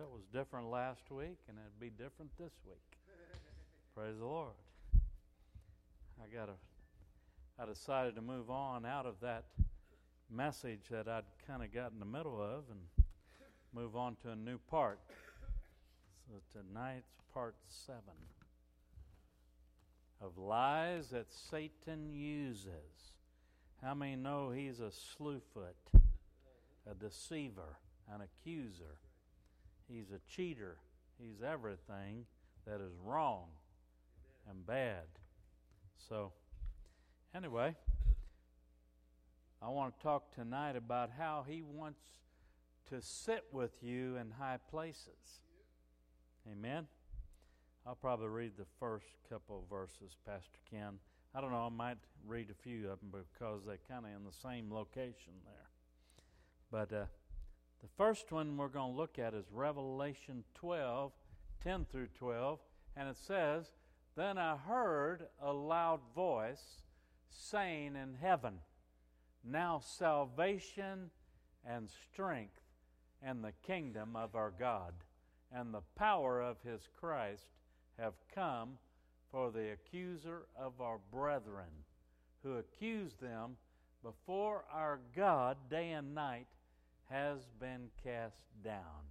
Well, it was different last week, and it'd be different this week. Praise the Lord. I got a. I decided to move on out of that message that I'd kind of got in the middle of and move on to a new part. So tonight's part seven of lies that Satan uses. How many know he's a slewfoot, a deceiver, an accuser? He's a cheater. He's everything that is wrong and bad. So, anyway, I want to talk tonight about how he wants to sit with you in high places. Amen. I'll probably read the first couple of verses, Pastor Ken. I don't know, I might read a few of them because they're kind of in the same location there. But uh, the first one we're going to look at is Revelation 12, 10 through 12. And it says, Then I heard a loud voice saying in heaven, Now salvation and strength and the kingdom of our God and the power of his Christ have come for the accuser of our brethren, who accused them before our God day and night has been cast down.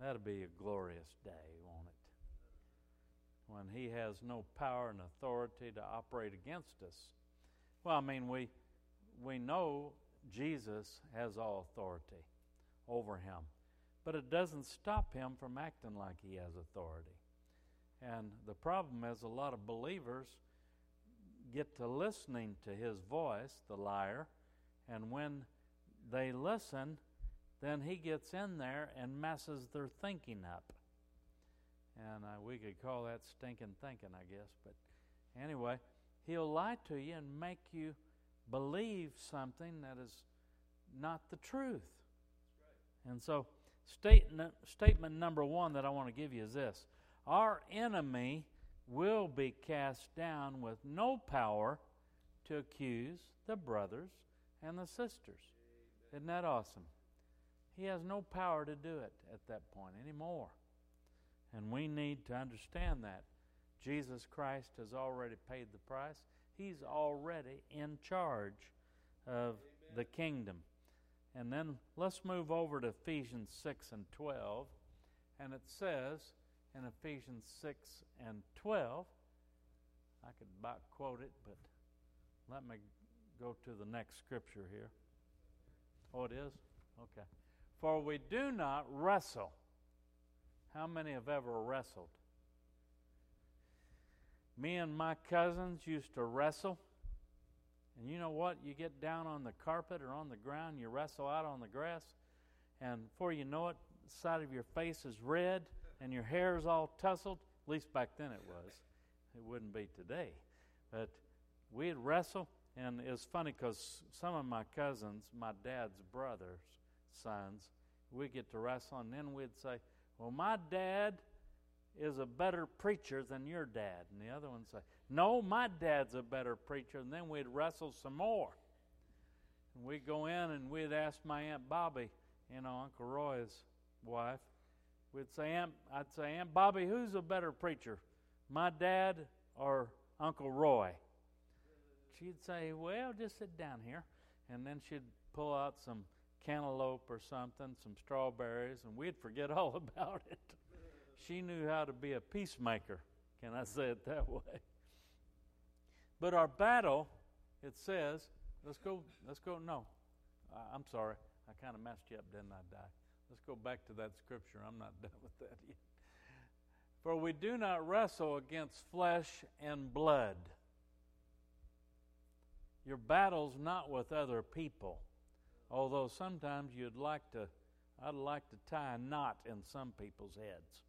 That'll be a glorious day, won't it? When he has no power and authority to operate against us. Well, I mean, we, we know Jesus has all authority over him, but it doesn't stop him from acting like he has authority. And the problem is, a lot of believers get to listening to his voice, the liar, and when they listen, then he gets in there and messes their thinking up. And uh, we could call that stinking thinking, I guess. But anyway, he'll lie to you and make you believe something that is not the truth. And so, statement, statement number one that I want to give you is this Our enemy will be cast down with no power to accuse the brothers and the sisters. Isn't that awesome? He has no power to do it at that point anymore. And we need to understand that. Jesus Christ has already paid the price. He's already in charge of Amen. the kingdom. And then let's move over to Ephesians 6 and 12. And it says in Ephesians 6 and 12, I could about quote it, but let me go to the next scripture here. Oh, it is? Okay. For we do not wrestle. How many have ever wrestled? Me and my cousins used to wrestle. And you know what? You get down on the carpet or on the ground, you wrestle out on the grass, and before you know it, the side of your face is red and your hair is all tousled. At least back then it was. It wouldn't be today. But we'd wrestle, and it's funny because some of my cousins, my dad's brothers, sons, we get to wrestle, and then we'd say, Well, my dad is a better preacher than your dad. And the other one say, No, my dad's a better preacher. And then we'd wrestle some more. And we'd go in and we'd ask my Aunt Bobby, you know, Uncle Roy's wife, we'd say, Aunt, I'd say, Aunt Bobby, who's a better preacher, my dad or Uncle Roy? She'd say, Well, just sit down here. And then she'd pull out some cantaloupe or something, some strawberries, and we'd forget all about it. she knew how to be a peacemaker. Can I say it that way? But our battle, it says, let's go, let's go, no, I'm sorry. I kind of messed you up, didn't I, Die? Let's go back to that scripture. I'm not done with that yet. For we do not wrestle against flesh and blood your battle's not with other people. Although sometimes you'd like to, I'd like to tie a knot in some people's heads.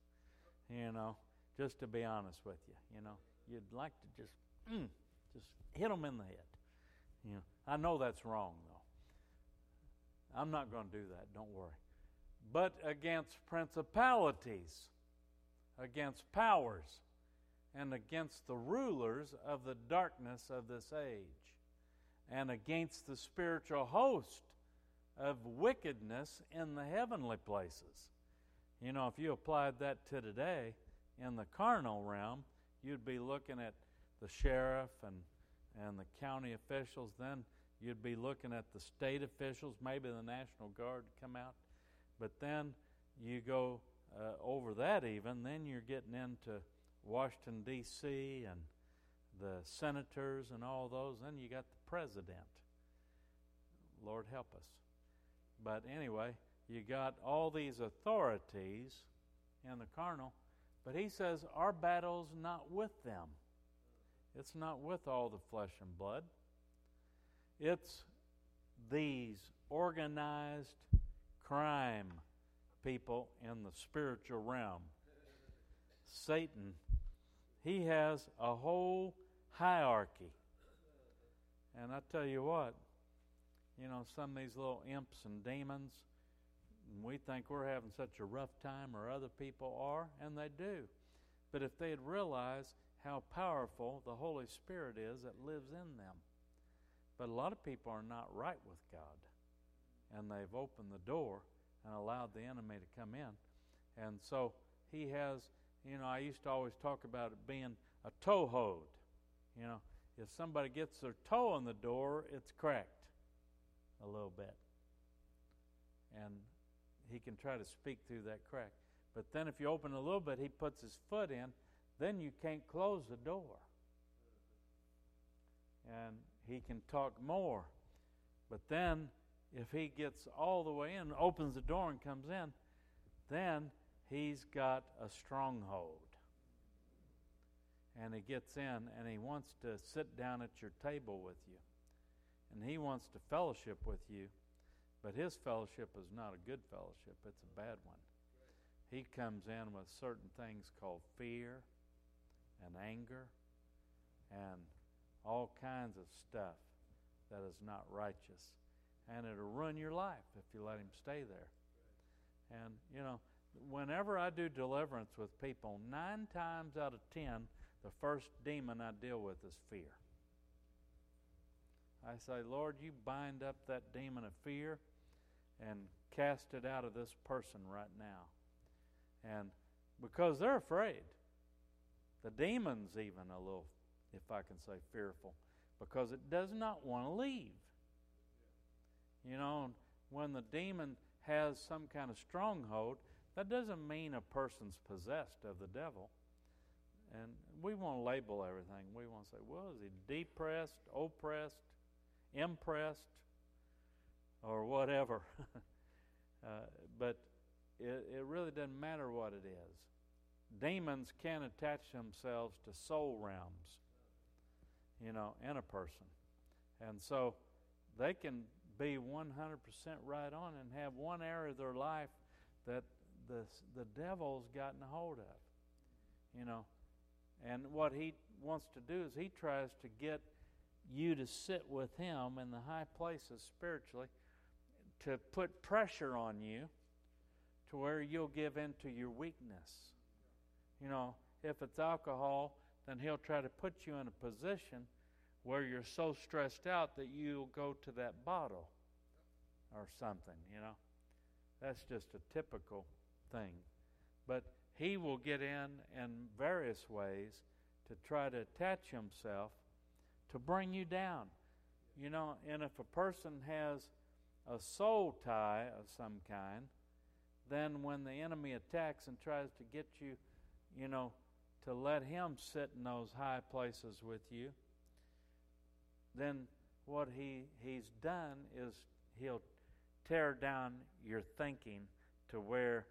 You know, just to be honest with you. You know, you'd like to just, mm, just hit them in the head. You know, I know that's wrong though. I'm not going to do that. Don't worry. But against principalities, against powers, and against the rulers of the darkness of this age and against the spiritual host of wickedness in the heavenly places. You know, if you applied that to today in the carnal realm, you'd be looking at the sheriff and and the county officials. Then you'd be looking at the state officials, maybe the National Guard come out. But then you go uh, over that even, then you're getting into Washington D.C. and the senators and all those. Then you got the president. Lord help us. But anyway, you got all these authorities in the carnal, but he says our battle's not with them. It's not with all the flesh and blood. It's these organized crime people in the spiritual realm. Satan, he has a whole hierarchy. And I tell you what, you know, some of these little imps and demons, we think we're having such a rough time, or other people are, and they do. But if they'd realize how powerful the Holy Spirit is that lives in them. But a lot of people are not right with God, and they've opened the door and allowed the enemy to come in. And so he has, you know, I used to always talk about it being a toe hold. You know, if somebody gets their toe in the door, it's cracked a little bit. And he can try to speak through that crack. But then if you open a little bit, he puts his foot in then you can't close the door. And he can talk more. But then, if he gets all the way in, opens the door and comes in, then he's got a stronghold. And he gets in and he wants to sit down at your table with you. And he wants to fellowship with you. But his fellowship is not a good fellowship, it's a bad one. He comes in with certain things called fear and anger and all kinds of stuff that is not righteous. And it'll ruin your life if you let him stay there. And, you know, whenever I do deliverance with people, nine times out of ten, the first demon I deal with is fear. I say, Lord, you bind up that demon of fear and cast it out of this person right now. And because they're afraid. The demon's even a little, if I can say, fearful because it does not want to leave. You know, when the demon has some kind of stronghold, that doesn't mean a person's possessed of the devil. And we want to label everything. We want to say, well, is he depressed, oppressed, impressed, or whatever? uh, but it, it really doesn't matter what it is demons can attach themselves to soul realms, you know, in a person. And so they can be 100% right on and have one area of their life that the, the devil's gotten a hold of, you know. And what he wants to do is he tries to get you to sit with him in the high places spiritually to put pressure on you to where you'll give in to your weakness you know, if it's alcohol, then he'll try to put you in a position where you're so stressed out that you'll go to that bottle or something, you know. That's just a typical thing. But he will get in in various ways to try to attach himself to bring you down. You know, and if a person has a soul tie of some kind, then when the enemy attacks and tries to get you you know, to let Him sit in those high places with you, then what he, He's done is He'll tear down your thinking to where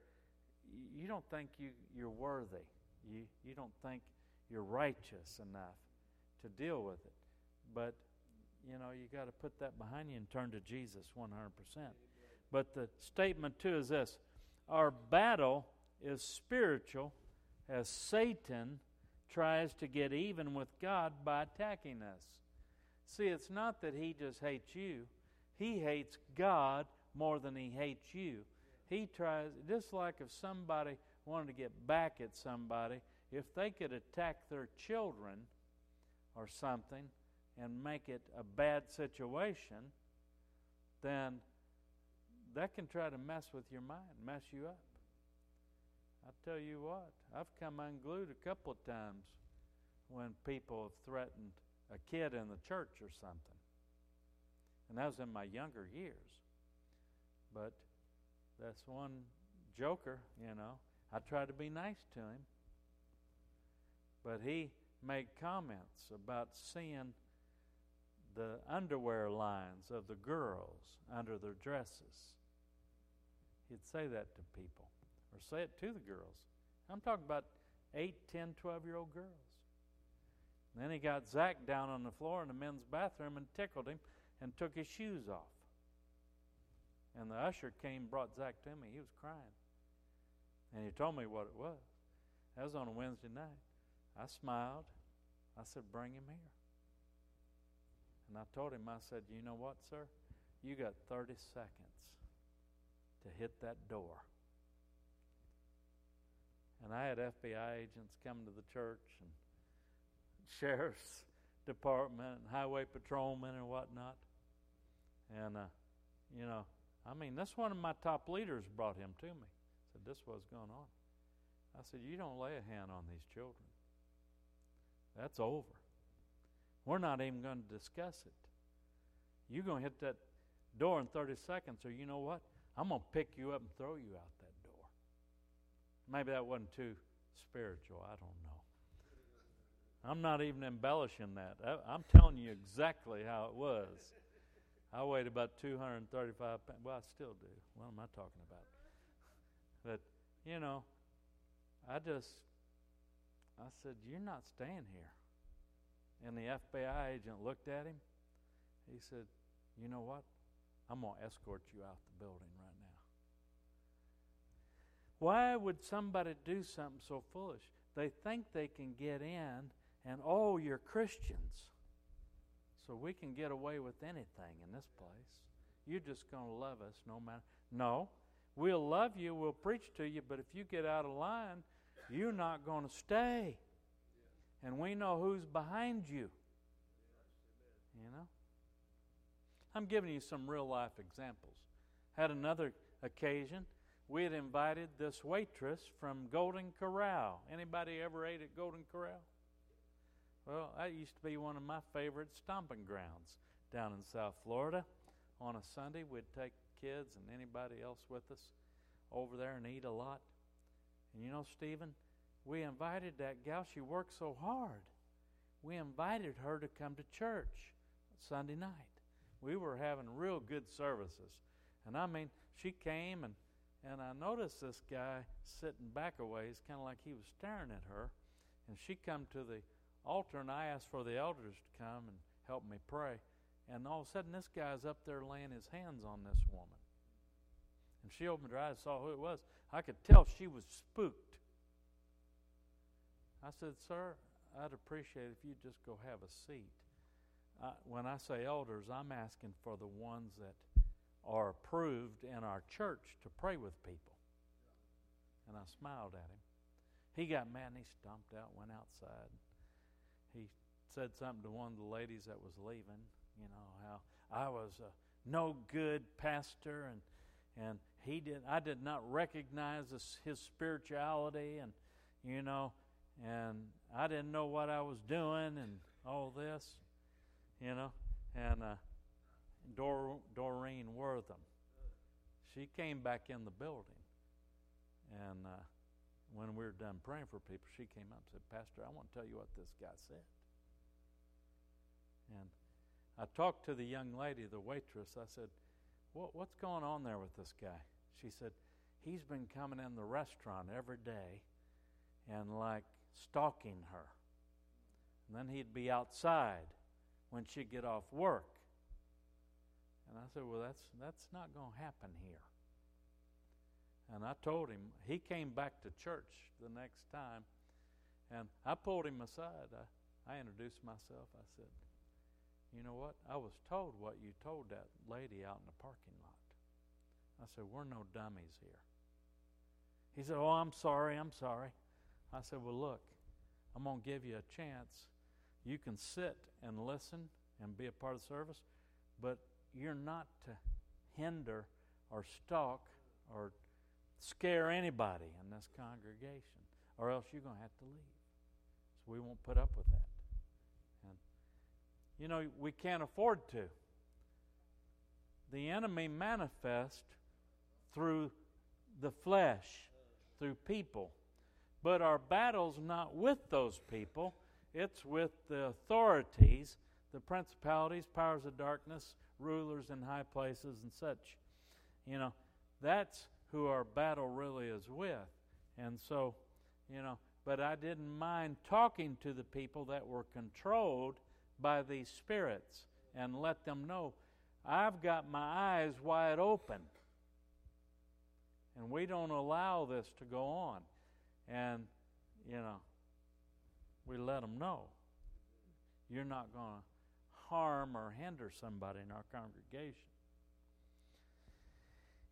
you don't think you, you're worthy. You, you don't think you're righteous enough to deal with it. But, you know, you got to put that behind you and turn to Jesus 100%. But the statement, too, is this our battle is spiritual as Satan tries to get even with God by attacking us. See, it's not that he just hates you, he hates God more than he hates you. He tries, just like if somebody wanted to get back at somebody, if they could attack their children or something and make it a bad situation, then that can try to mess with your mind, mess you up. I tell you what, I've come unglued a couple of times when people have threatened a kid in the church or something. And that was in my younger years. But that's one joker, you know. I tried to be nice to him. But he made comments about seeing the underwear lines of the girls under their dresses. He'd say that to people, or say it to the girls. I'm talking about 8, 10, 12 year old girls. And then he got Zach down on the floor in the men's bathroom and tickled him and took his shoes off. And the usher came, brought Zach to me. He was crying. And he told me what it was. That was on a Wednesday night. I smiled. I said, Bring him here. And I told him, I said, You know what, sir? You got 30 seconds to hit that door. And I had FBI agents come to the church and sheriff's department and highway patrolmen and whatnot. And, uh, you know, I mean, that's one of my top leaders brought him to me. Said, This was going on. I said, You don't lay a hand on these children. That's over. We're not even going to discuss it. You're going to hit that door in 30 seconds, or you know what? I'm going to pick you up and throw you out that door. Maybe that wasn't too spiritual. I don't know. I'm not even embellishing that. I'm telling you exactly how it was. I weighed about 235 pounds. Well, I still do. What am I talking about? But, you know, I just, I said, You're not staying here. And the FBI agent looked at him. He said, You know what? I'm going to escort you out the building right now. Why would somebody do something so foolish? They think they can get in and, oh, you're Christians. So we can get away with anything in this place. You're just going to love us no matter. No, we'll love you, we'll preach to you, but if you get out of line, you're not going to stay. And we know who's behind you. You know? I'm giving you some real life examples. Had another occasion, we had invited this waitress from Golden Corral. Anybody ever ate at Golden Corral? Well, that used to be one of my favorite stomping grounds down in South Florida. On a Sunday, we'd take kids and anybody else with us over there and eat a lot. And you know, Stephen, we invited that gal. She worked so hard. We invited her to come to church Sunday night. We were having real good services. And I mean, she came and, and I noticed this guy sitting back a ways, kind of like he was staring at her. And she come to the altar and I asked for the elders to come and help me pray. And all of a sudden, this guy's up there laying his hands on this woman. And she opened her eyes, and saw who it was. I could tell she was spooked. I said, Sir, I'd appreciate if you'd just go have a seat. Uh, when I say elders, I'm asking for the ones that are approved in our church to pray with people. And I smiled at him. He got mad and he stomped out, went outside he said something to one of the ladies that was leaving. You know how I was a no good pastor, and and he did. I did not recognize his, his spirituality, and you know, and I didn't know what I was doing, and all this, you know, and uh, Dor, Doreen Wortham. She came back in the building, and. Uh, when we were done praying for people, she came up and said, Pastor, I want to tell you what this guy said. And I talked to the young lady, the waitress. I said, what, What's going on there with this guy? She said, He's been coming in the restaurant every day and like stalking her. And then he'd be outside when she'd get off work. And I said, Well, that's, that's not going to happen here. And I told him, he came back to church the next time, and I pulled him aside. I, I introduced myself. I said, You know what? I was told what you told that lady out in the parking lot. I said, We're no dummies here. He said, Oh, I'm sorry, I'm sorry. I said, Well, look, I'm going to give you a chance. You can sit and listen and be a part of the service, but you're not to hinder or stalk or scare anybody in this congregation, or else you're going to have to leave. So we won't put up with that. And, you know, we can't afford to. The enemy manifests through the flesh, through people. But our battle's not with those people, it's with the authorities, the principalities, powers of darkness, rulers in high places, and such. You know, that's who our battle really is with. And so, you know, but I didn't mind talking to the people that were controlled by these spirits and let them know I've got my eyes wide open. And we don't allow this to go on. And, you know, we let them know you're not going to harm or hinder somebody in our congregation.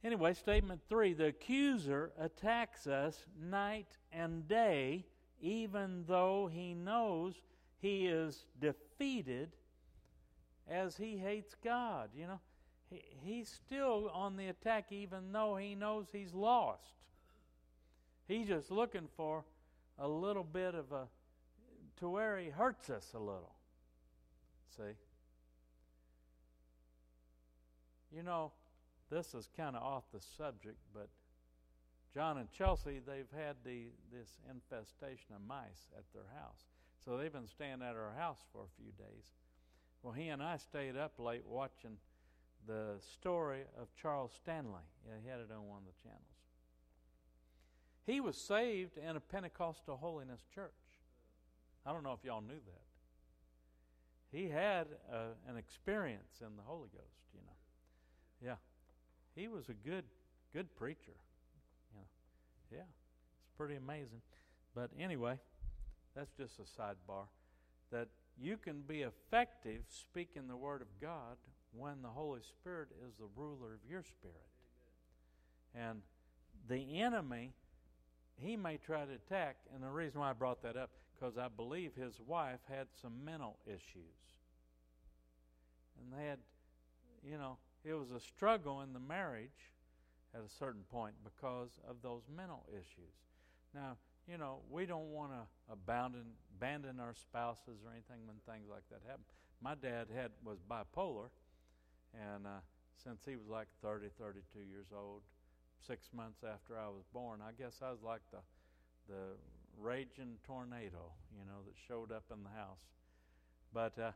Anyway, statement three the accuser attacks us night and day, even though he knows he is defeated as he hates God. You know, he, he's still on the attack, even though he knows he's lost. He's just looking for a little bit of a, to where he hurts us a little. See? You know, this is kind of off the subject, but John and Chelsea, they've had the, this infestation of mice at their house. So they've been staying at our house for a few days. Well, he and I stayed up late watching the story of Charles Stanley. Yeah, he had it on one of the channels. He was saved in a Pentecostal holiness church. I don't know if y'all knew that. He had uh, an experience in the Holy Ghost, you know. Yeah he was a good good preacher. You know, yeah, it's pretty amazing. But anyway, that's just a sidebar. That you can be effective speaking the word of God when the Holy Spirit is the ruler of your spirit. And the enemy, he may try to attack, and the reason why I brought that up, because I believe his wife had some mental issues. And they had, you know, it was a struggle in the marriage at a certain point because of those mental issues. Now, you know, we don't want to abandon abandon our spouses or anything when things like that happen. My dad had was bipolar, and uh, since he was like 30, 32 years old, six months after I was born, I guess I was like the the raging tornado, you know, that showed up in the house. But uh,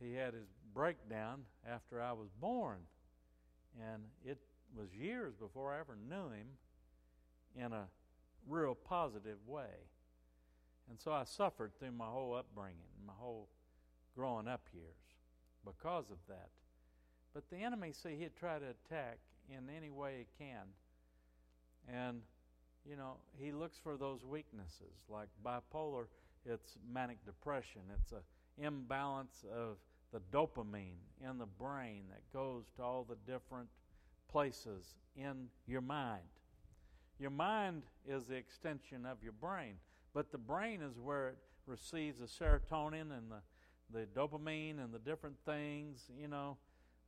he had his breakdown after I was born. And it was years before I ever knew him in a real positive way. And so I suffered through my whole upbringing, my whole growing up years because of that. But the enemy, see, he'd try to attack in any way he can. And, you know, he looks for those weaknesses. Like bipolar, it's manic depression, it's an imbalance of the dopamine in the brain that goes to all the different places in your mind. Your mind is the extension of your brain, but the brain is where it receives the serotonin and the, the dopamine and the different things, you know,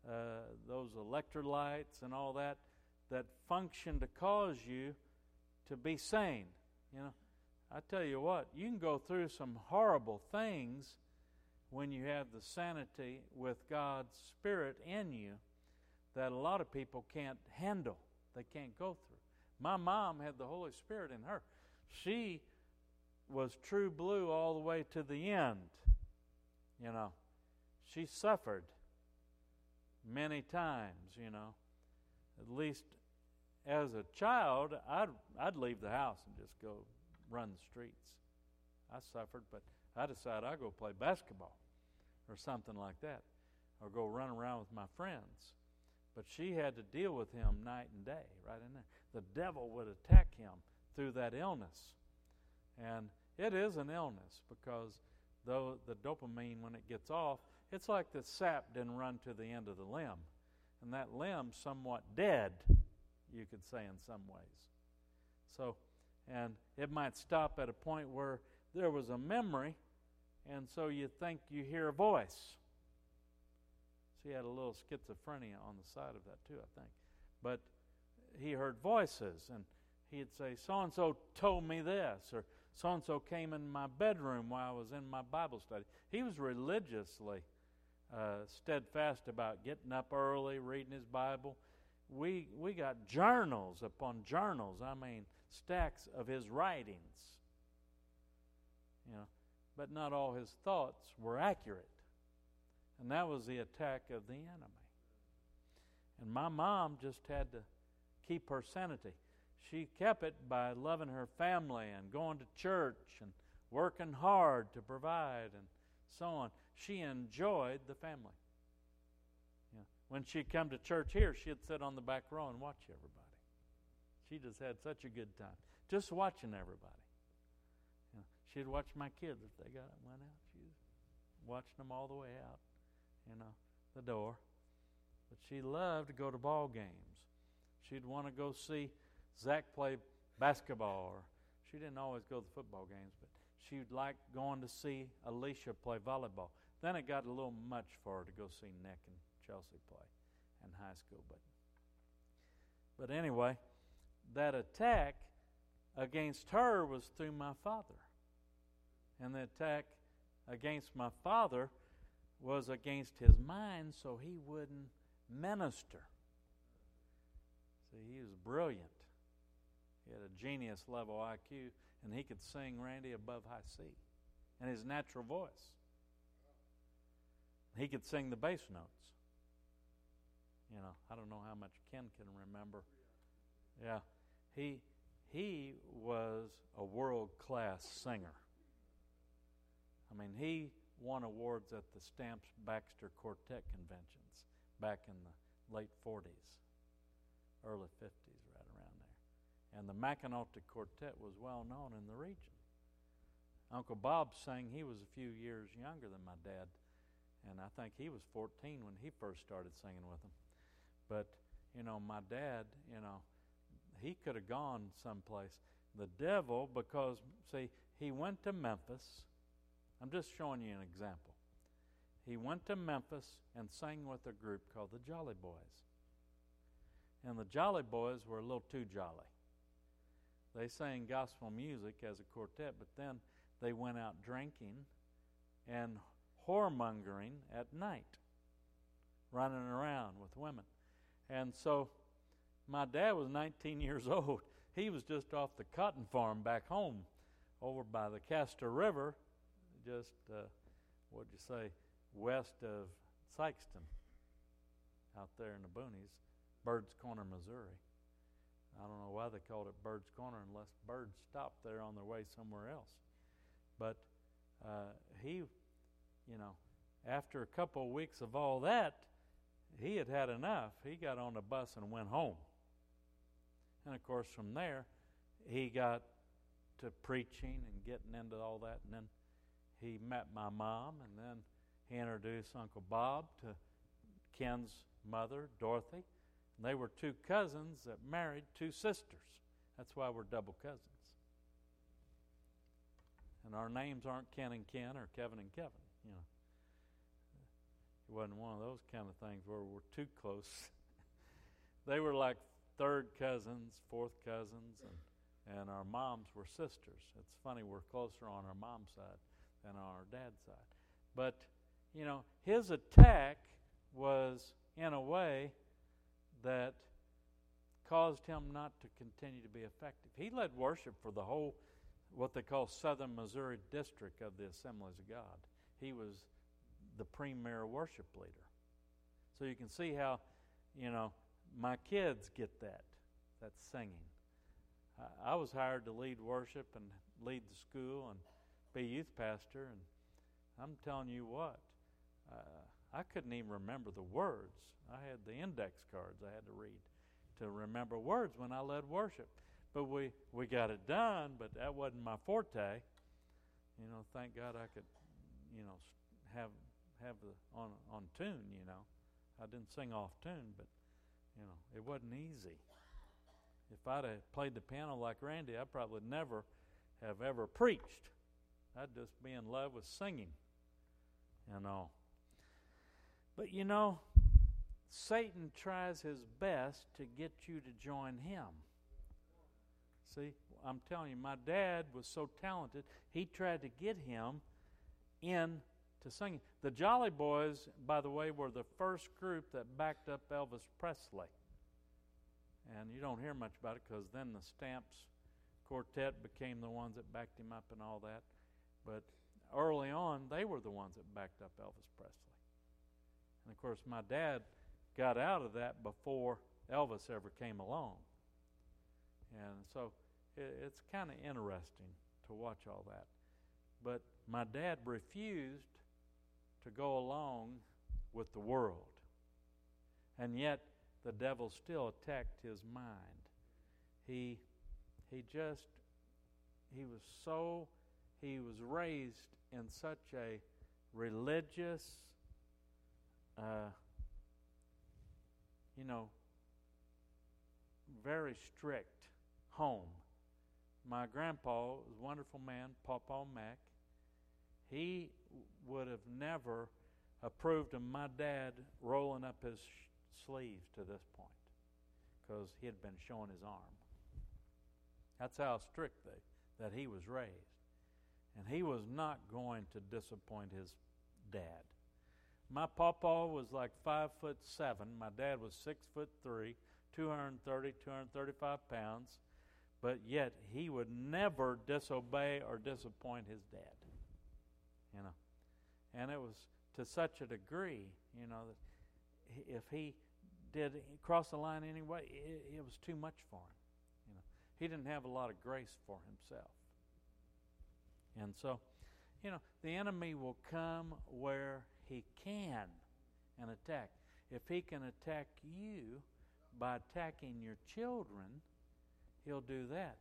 uh, those electrolytes and all that, that function to cause you to be sane. You know, I tell you what, you can go through some horrible things when you have the sanity with God's Spirit in you that a lot of people can't handle, they can't go through. My mom had the Holy Spirit in her. She was true blue all the way to the end. You know, she suffered many times, you know. At least as a child, I'd, I'd leave the house and just go run the streets. I suffered, but I decided I'd go play basketball or something like that, or go run around with my friends. But she had to deal with him night and day, right in there. The devil would attack him through that illness. And it is an illness because though the dopamine, when it gets off, it's like the sap didn't run to the end of the limb. And that limb somewhat dead, you could say, in some ways. So, and it might stop at a point where there was a memory and so you think you hear a voice. So he had a little schizophrenia on the side of that too, I think. But he heard voices, and he'd say, So and so told me this, or so and so came in my bedroom while I was in my Bible study. He was religiously uh, steadfast about getting up early, reading his Bible. We, we got journals upon journals, I mean, stacks of his writings. You know, but not all his thoughts were accurate. And that was the attack of the enemy. And my mom just had to keep her sanity. She kept it by loving her family and going to church and working hard to provide and so on. She enjoyed the family. Yeah. When she'd come to church here, she'd sit on the back row and watch everybody. She just had such a good time, just watching everybody. She'd watch my kids if they got went out. She was watching them all the way out, you know, the door. But she loved to go to ball games. She'd want to go see Zach play basketball, or she didn't always go to the football games, but she'd like going to see Alicia play volleyball. Then it got a little much for her to go see Nick and Chelsea play in high school, but but anyway, that attack against her was through my father. And the attack against my father was against his mind so he wouldn't minister. See, he was brilliant. He had a genius level IQ, and he could sing Randy above high C in his natural voice. He could sing the bass notes. You know, I don't know how much Ken can remember. Yeah, he he was a world class singer. I mean, he won awards at the Stamps Baxter Quartet conventions back in the late 40s, early 50s, right around there. And the McAnulty Quartet was well known in the region. Uncle Bob sang, he was a few years younger than my dad, and I think he was 14 when he first started singing with them. But, you know, my dad, you know, he could have gone someplace. The devil, because, see, he went to Memphis. I'm just showing you an example. He went to Memphis and sang with a group called the Jolly Boys. And the Jolly Boys were a little too jolly. They sang gospel music as a quartet, but then they went out drinking and whoremongering at night, running around with women. And so my dad was 19 years old. He was just off the cotton farm back home over by the Castor River, just, uh, what'd you say, west of Sikeston, out there in the boonies, Bird's Corner, Missouri. I don't know why they called it Bird's Corner unless birds stopped there on their way somewhere else. But uh, he, you know, after a couple of weeks of all that, he had had enough. He got on the bus and went home. And of course, from there, he got to preaching and getting into all that. And then he met my mom, and then he introduced Uncle Bob to Ken's mother, Dorothy. And they were two cousins that married two sisters. That's why we're double cousins. And our names aren't Ken and Ken or Kevin and Kevin, you know. It wasn't one of those kind of things where we're too close. they were like third cousins, fourth cousins, and, and our moms were sisters. It's funny, we're closer on our mom's side than on our dad's side. But, you know, his attack was in a way that caused him not to continue to be effective. He led worship for the whole, what they call Southern Missouri District of the Assemblies of God. He was the premier worship leader. So you can see how, you know, my kids get that. That's singing. I, I was hired to lead worship and lead the school and be youth pastor, and I'm telling you what, uh, I couldn't even remember the words. I had the index cards I had to read to remember words when I led worship. But we, we got it done, but that wasn't my forte. You know, thank God I could, you know, have have the on on tune. You know, I didn't sing off tune, but you know, it wasn't easy. If I'd have played the piano like Randy, I probably never have ever preached. I'd just be in love with singing you know. But you know, Satan tries his best to get you to join him. See, I'm telling you, my dad was so talented, he tried to get him in to singing. The Jolly Boys, by the way, were the first group that backed up Elvis Presley. And you don't hear much about it because then the Stamps Quartet became the ones that backed him up and all that. But early on, they were the ones that backed up Elvis Presley. And of course, my dad got out of that before Elvis ever came along. And so it, it's kind of interesting to watch all that. But my dad refused to go along with the world. And yet the devil still attacked his mind. He he just he was so he was raised in such a religious uh, you know very strict home. My grandpa was a wonderful man, Papa Mac. He would have never approved of my dad rolling up his sh- sleeves to this point because he had been showing his arm. That's how strict they, that he was raised. And he was not going to disappoint his dad. My papa was like five foot seven. My dad was six foot three, 230, 235 pounds. But yet he would never disobey or disappoint his dad. You know. And it was to such a degree, you know, that if he did cross the line anyway, it, it was too much for him. You know, he didn't have a lot of grace for himself. And so, you know, the enemy will come where he can and attack. If he can attack you by attacking your children, he'll do that.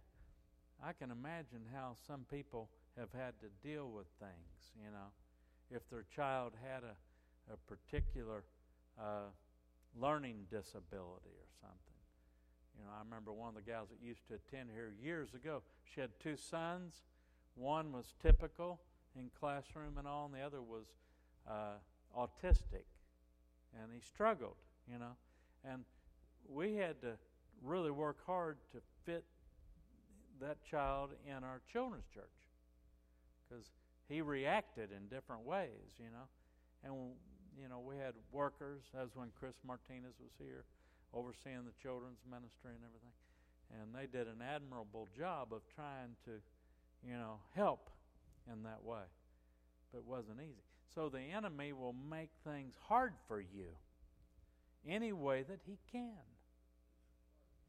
I can imagine how some people have had to deal with things, you know if their child had a, a particular uh, learning disability or something. You know, I remember one of the gals that used to attend here years ago. She had two sons. One was typical in classroom and all, and the other was uh, autistic, and he struggled. You know, and we had to really work hard to fit that child in our children's church because he reacted in different ways, you know. And, you know, we had workers, as when Chris Martinez was here, overseeing the children's ministry and everything. And they did an admirable job of trying to, you know, help in that way. But it wasn't easy. So the enemy will make things hard for you any way that he can.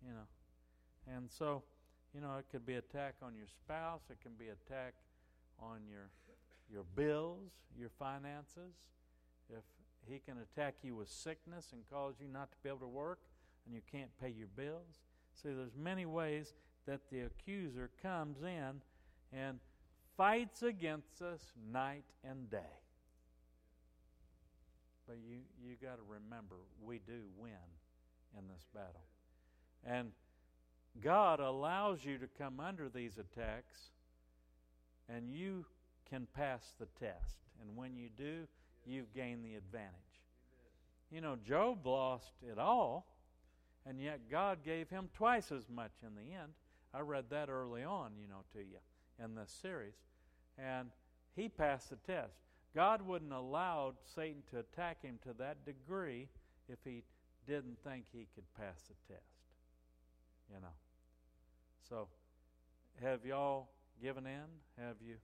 You know. And so, you know, it could be attack on your spouse, it can be attack on your your bills, your finances. If he can attack you with sickness and cause you not to be able to work and you can't pay your bills. See, there's many ways that the accuser comes in and fights against us night and day. But you you got to remember we do win in this battle. And God allows you to come under these attacks and you can pass the test. And when you do, you've gained the advantage. You know, Job lost it all, and yet God gave him twice as much in the end. I read that early on, you know, to you in this series. And he passed the test. God wouldn't allow Satan to attack him to that degree if he didn't think he could pass the test. You know. So, have y'all given in? Have you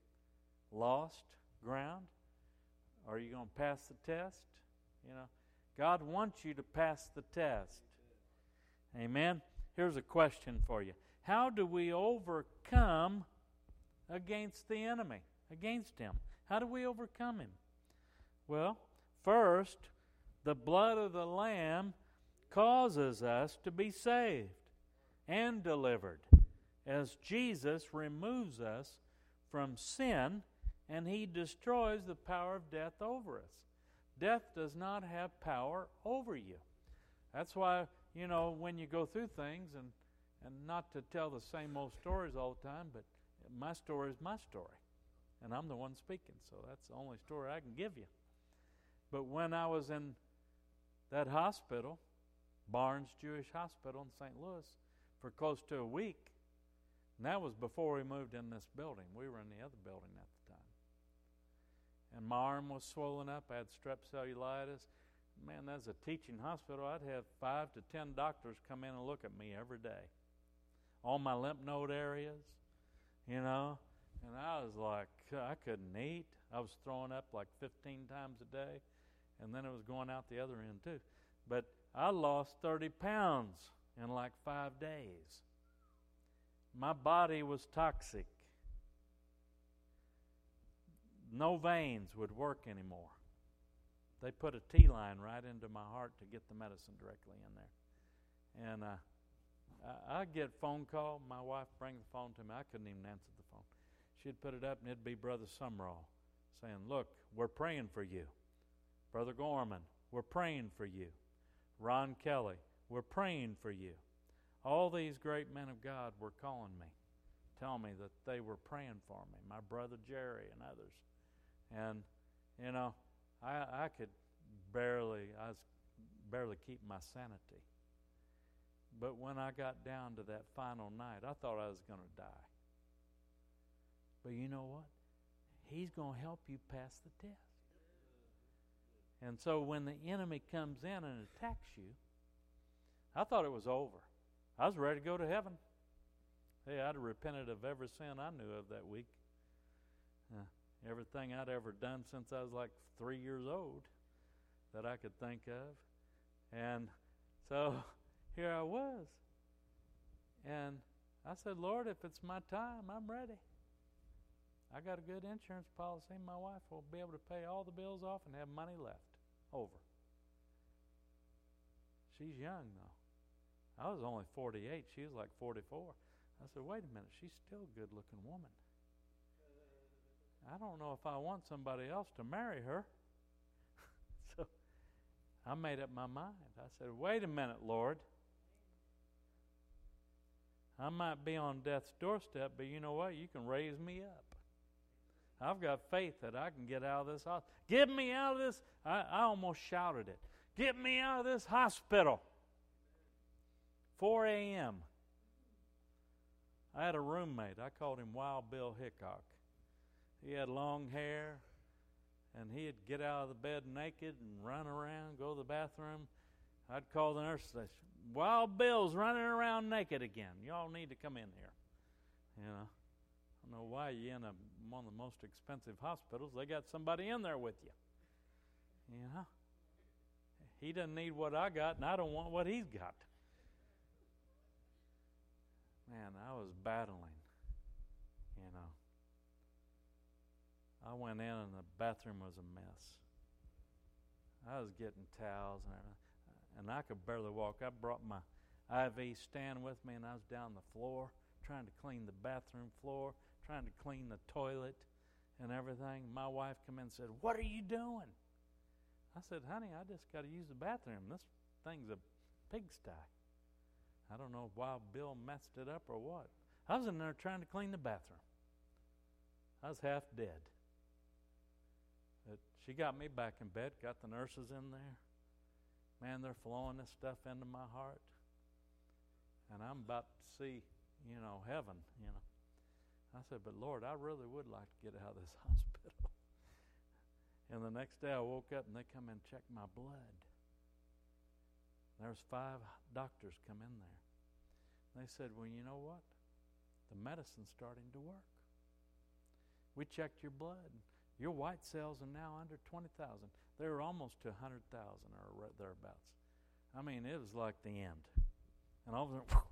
lost ground? Are you going to pass the test? You know, God wants you to pass the test. Amen. Here's a question for you. How do we overcome against the enemy, against him? How do we overcome him? Well, first, the blood of the Lamb causes us to be saved and delivered as Jesus removes us from sin and he destroys the power of death over us. Death does not have power over you. That's why, you know, when you go through things, and, and not to tell the same old stories all the time, but my story is my story. And I'm the one speaking, so that's the only story I can give you. But when I was in that hospital, Barnes Jewish Hospital in St. Louis, for close to a week, And that was before we moved in this building. We were in the other building at the time. And my arm was swollen up. I had strep cellulitis. Man, that's a teaching hospital. I'd have five to ten doctors come in and look at me every day. All my lymph node areas, you know. And I was like, I couldn't eat. I was throwing up like 15 times a day. And then it was going out the other end, too. But I lost 30 pounds in like five days. My body was toxic. No veins would work anymore. They put a T line right into my heart to get the medicine directly in there. And uh, I, get phone call. My wife bring the phone to me. I couldn't even answer the phone. She'd put it up, and it'd be Brother Sumrall saying, "Look, we're praying for you." Brother Gorman, we're praying for you. Ron Kelly, we're praying for you. All these great men of God were calling me, telling me that they were praying for me. My brother Jerry and others, and you know, I I could barely I was barely keep my sanity. But when I got down to that final night, I thought I was going to die. But you know what? He's going to help you pass the test. And so when the enemy comes in and attacks you, I thought it was over. I was ready to go to heaven. Hey, I'd have repented of every sin I knew of that week. Uh, everything I'd ever done since I was like three years old that I could think of. And so here I was. And I said, Lord, if it's my time, I'm ready. I got a good insurance policy. My wife will be able to pay all the bills off and have money left over. She's young, though. I was only 48. She was like 44. I said, wait a minute. She's still a good looking woman. I don't know if I want somebody else to marry her. so I made up my mind. I said, wait a minute, Lord. I might be on death's doorstep, but you know what? You can raise me up. I've got faith that I can get out of this hospital. Get me out of this. I, I almost shouted it. Get me out of this hospital. 4 a.m. I had a roommate. I called him Wild Bill Hickok. He had long hair, and he'd get out of the bed naked and run around, go to the bathroom. I'd call the nurse say, Wild Bill's running around naked again. Y'all need to come in here. You know I don't know why you in one of the most expensive hospitals. They got somebody in there with you. You know? He doesn't need what I got, and I don't want what he's got. Man, I was battling. You know. I went in, and the bathroom was a mess. I was getting towels and everything, and I could barely walk. I brought my IV stand with me, and I was down the floor trying to clean the bathroom floor trying to clean the toilet and everything. My wife come in and said, What are you doing? I said, Honey, I just got to use the bathroom. This thing's a pigsty. I don't know why Bill messed it up or what. I was in there trying to clean the bathroom. I was half dead. But she got me back in bed, got the nurses in there. Man, they're flowing this stuff into my heart. And I'm about to see, you know, heaven, you know. I said, But Lord, I really would like to get out of this hospital. and the next day I woke up and they come and check my blood. There's five doctors come in there. They said, Well, you know what? The medicine's starting to work. We checked your blood. Your white cells are now under 20,000. They were almost to 100,000 or right thereabouts. I mean, it was like the end. And all of a sudden,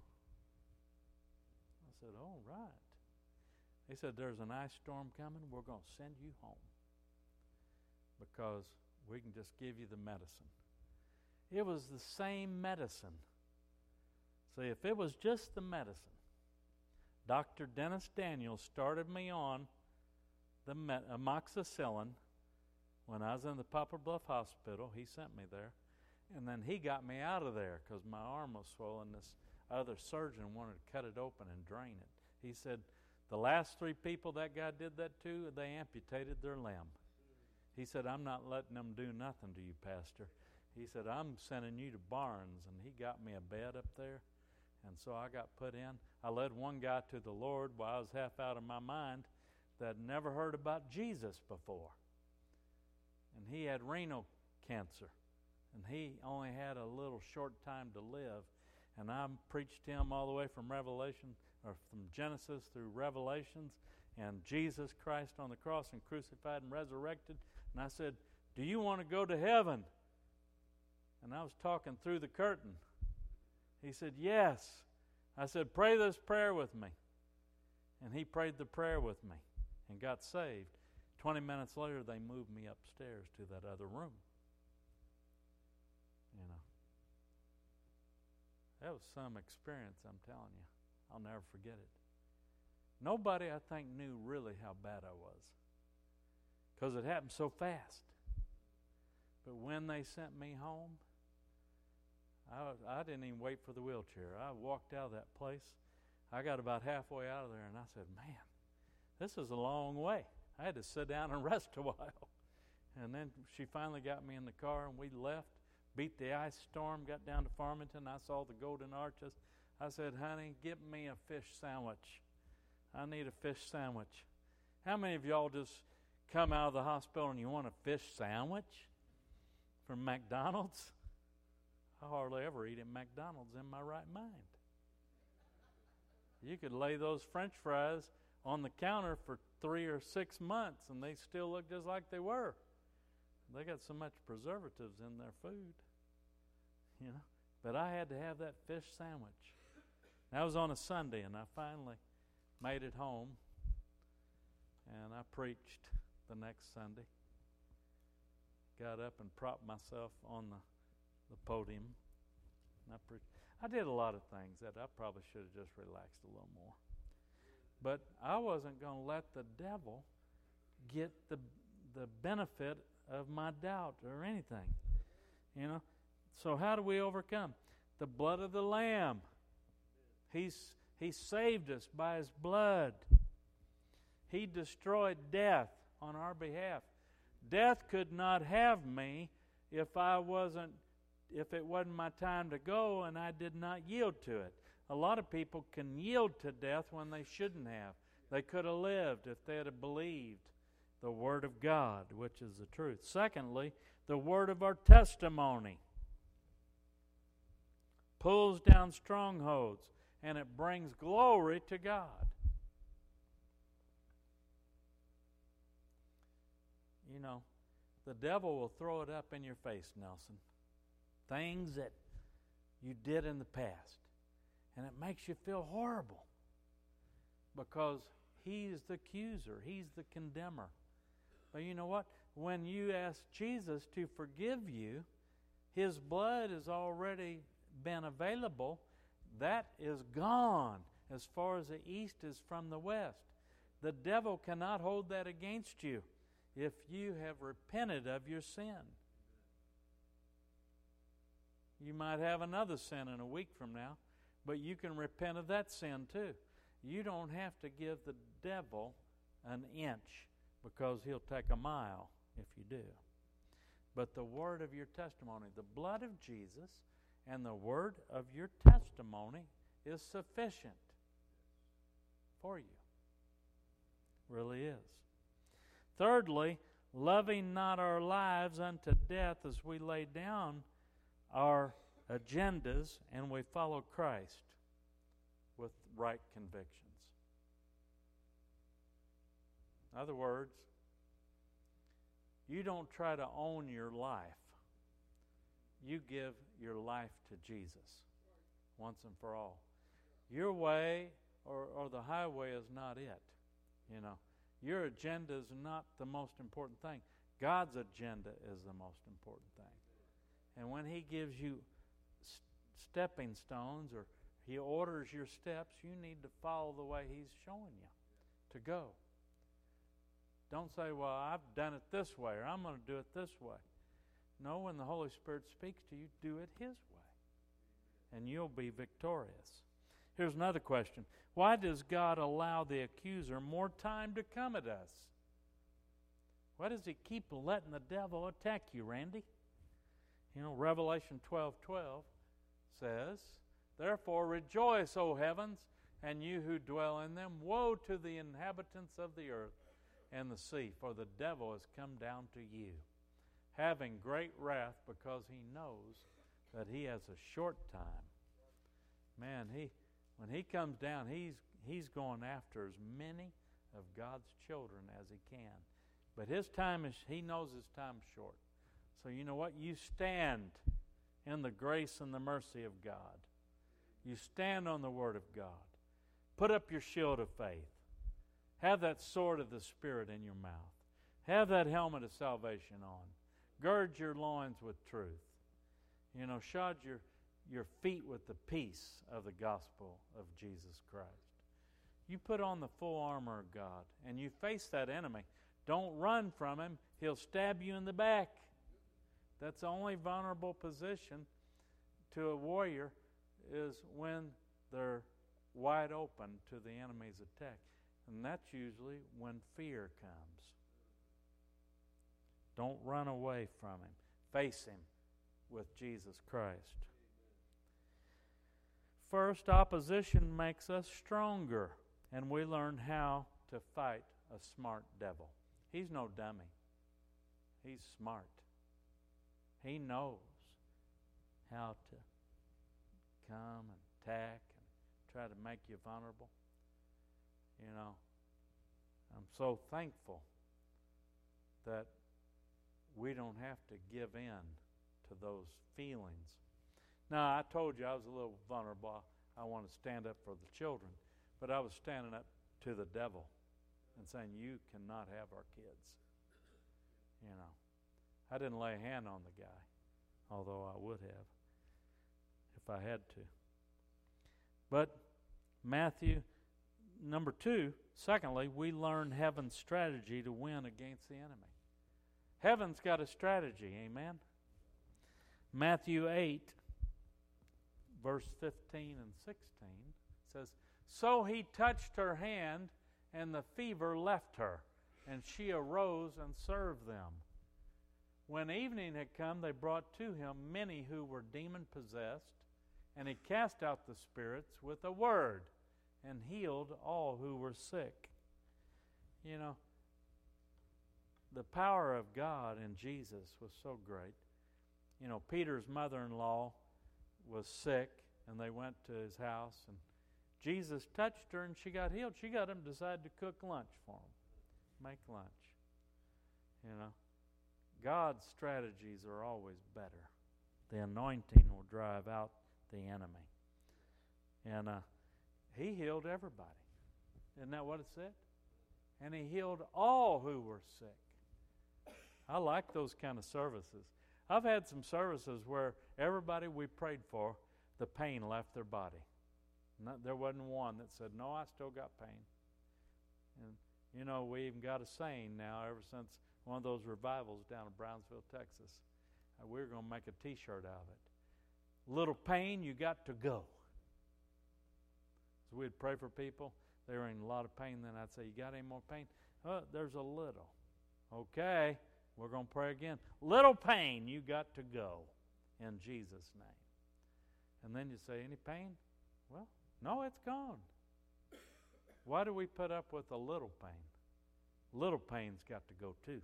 I said, All right. He said, There's an ice storm coming. We're going to send you home because we can just give you the medicine. It was the same medicine. See, if it was just the medicine, Dr. Dennis Daniels started me on the amoxicillin when I was in the Poplar Bluff Hospital. He sent me there. And then he got me out of there because my arm was swollen. This other surgeon wanted to cut it open and drain it. He said, the last three people that guy did that to, they amputated their limb. He said, I'm not letting them do nothing to you, Pastor. He said, I'm sending you to Barnes. And he got me a bed up there. And so I got put in. I led one guy to the Lord while I was half out of my mind that never heard about Jesus before. And he had renal cancer. And he only had a little short time to live. And I preached him all the way from Revelation, or from Genesis through Revelations, and Jesus Christ on the cross and crucified and resurrected. And I said, Do you want to go to heaven? And I was talking through the curtain. He said, Yes. I said, Pray this prayer with me. And he prayed the prayer with me and got saved. 20 minutes later, they moved me upstairs to that other room. You know, that was some experience, I'm telling you. I'll never forget it. Nobody, I think, knew really how bad I was because it happened so fast. But when they sent me home, I, I didn't even wait for the wheelchair. I walked out of that place. I got about halfway out of there and I said, Man, this is a long way. I had to sit down and rest a while. And then she finally got me in the car and we left, beat the ice storm, got down to Farmington. I saw the Golden Arches. I said, honey, get me a fish sandwich. I need a fish sandwich. How many of y'all just come out of the hospital and you want a fish sandwich from McDonald's? I hardly ever eat at McDonald's in my right mind. You could lay those french fries on the counter for three or six months and they still look just like they were. They got so much preservatives in their food. You know? But I had to have that fish sandwich. That was on a Sunday, and I finally made it home. And I preached the next Sunday. Got up and propped myself on the, the podium. I preached. I did a lot of things that I probably should have just relaxed a little more. But I wasn't going to let the devil get the the benefit of my doubt or anything. You know? So how do we overcome? The blood of the lamb. He's he saved us by his blood. He destroyed death on our behalf. Death could not have me if I wasn't if it wasn't my time to go and I did not yield to it. A lot of people can yield to death when they shouldn't have. They could have lived if they had believed the Word of God, which is the truth. Secondly, the Word of our testimony pulls down strongholds and it brings glory to God. You know, the devil will throw it up in your face, Nelson. Things that you did in the past and it makes you feel horrible because he's the accuser, he's the condemner. But you know what? When you ask Jesus to forgive you, his blood has already been available. That is gone as far as the east is from the west. The devil cannot hold that against you if you have repented of your sin. You might have another sin in a week from now. But you can repent of that sin too. You don't have to give the devil an inch because he'll take a mile if you do. But the word of your testimony, the blood of Jesus, and the word of your testimony is sufficient for you. Really is. Thirdly, loving not our lives unto death as we lay down our agendas and we follow Christ with right convictions. In other words, you don't try to own your life. You give your life to Jesus once and for all. Your way or, or the highway is not it. You know, your agenda is not the most important thing. God's agenda is the most important thing. And when He gives you stepping stones or he orders your steps, you need to follow the way he's showing you to go. Don't say, Well, I've done it this way, or I'm going to do it this way. No, when the Holy Spirit speaks to you, do it His way, and you'll be victorious. Here's another question Why does God allow the accuser more time to come at us? Why does He keep letting the devil attack you, Randy? You know, Revelation 12 12 says, Therefore rejoice, O heavens, and you who dwell in them. Woe to the inhabitants of the earth and the sea, for the devil has come down to you, having great wrath, because he knows that he has a short time. Man, he when he comes down, he's he's going after as many of God's children as he can. But his time is he knows his time's short. So you know what? You stand in the grace and the mercy of God. You stand on the word of God. Put up your shield of faith. Have that sword of the Spirit in your mouth. Have that helmet of salvation on. Gird your loins with truth. You know, shod your, your feet with the peace of the gospel of Jesus Christ. You put on the full armor of God and you face that enemy. Don't run from him, he'll stab you in the back. That's the only vulnerable position to a warrior is when they're wide open to the enemy's attack. And that's usually when fear comes. Don't run away from him. Face him with Jesus Christ. First, opposition makes us stronger, and we learn how to fight a smart devil. He's no dummy, he's smart. He knows how to come and attack and try to make you vulnerable. You know, I'm so thankful that we don't have to give in to those feelings. Now, I told you I was a little vulnerable. I want to stand up for the children, but I was standing up to the devil and saying, You cannot have our kids. You know, I didn't lay a hand on the guy, although I would have if I had to. But Matthew, number two, secondly, we learn heaven's strategy to win against the enemy. Heaven's got a strategy, amen? Matthew 8, verse 15 and 16 says, So he touched her hand, and the fever left her, and she arose and served them. When evening had come, they brought to him many who were demon possessed and he cast out the spirits with a word and healed all who were sick. You know, the power of God in Jesus was so great. You know, Peter's mother in law was sick, and they went to his house, and Jesus touched her, and she got healed. She got him to decide to cook lunch for him, make lunch. You know, God's strategies are always better. The anointing will drive out the enemy. And uh, he healed everybody. Isn't that what it said? And he healed all who were sick. I like those kind of services. I've had some services where everybody we prayed for, the pain left their body. Not, there wasn't one that said, No, I still got pain. And, you know, we even got a saying now ever since one of those revivals down in Brownsville, Texas. Uh, we're going to make a t shirt out of it little pain, you got to go. So we'd pray for people. They were in a lot of pain. Then I'd say, You got any more pain? Oh, there's a little. Okay, we're going to pray again. Little pain, you got to go in Jesus' name. And then you say, Any pain? Well, no, it's gone. Why do we put up with a little pain? Little pain's got to go too.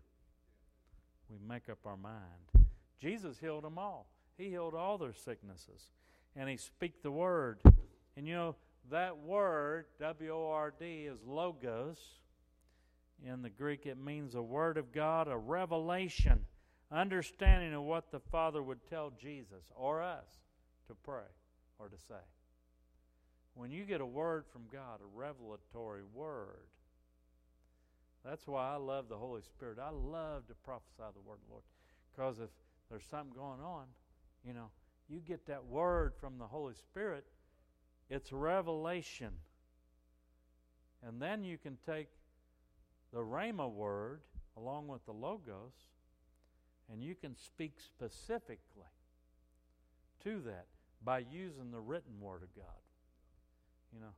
We make up our mind. Jesus healed them all. He healed all their sicknesses. And he speak the word. And you know, that word, W O R D, is logos. In the Greek, it means a word of God, a revelation, understanding of what the Father would tell Jesus or us to pray or to say. When you get a word from God, a revelatory word, that's why I love the Holy Spirit. I love to prophesy the word of the Lord. Because if there's something going on, you know, you get that word from the Holy Spirit, it's revelation. And then you can take the Rhema word along with the Logos, and you can speak specifically to that by using the written word of God. You know,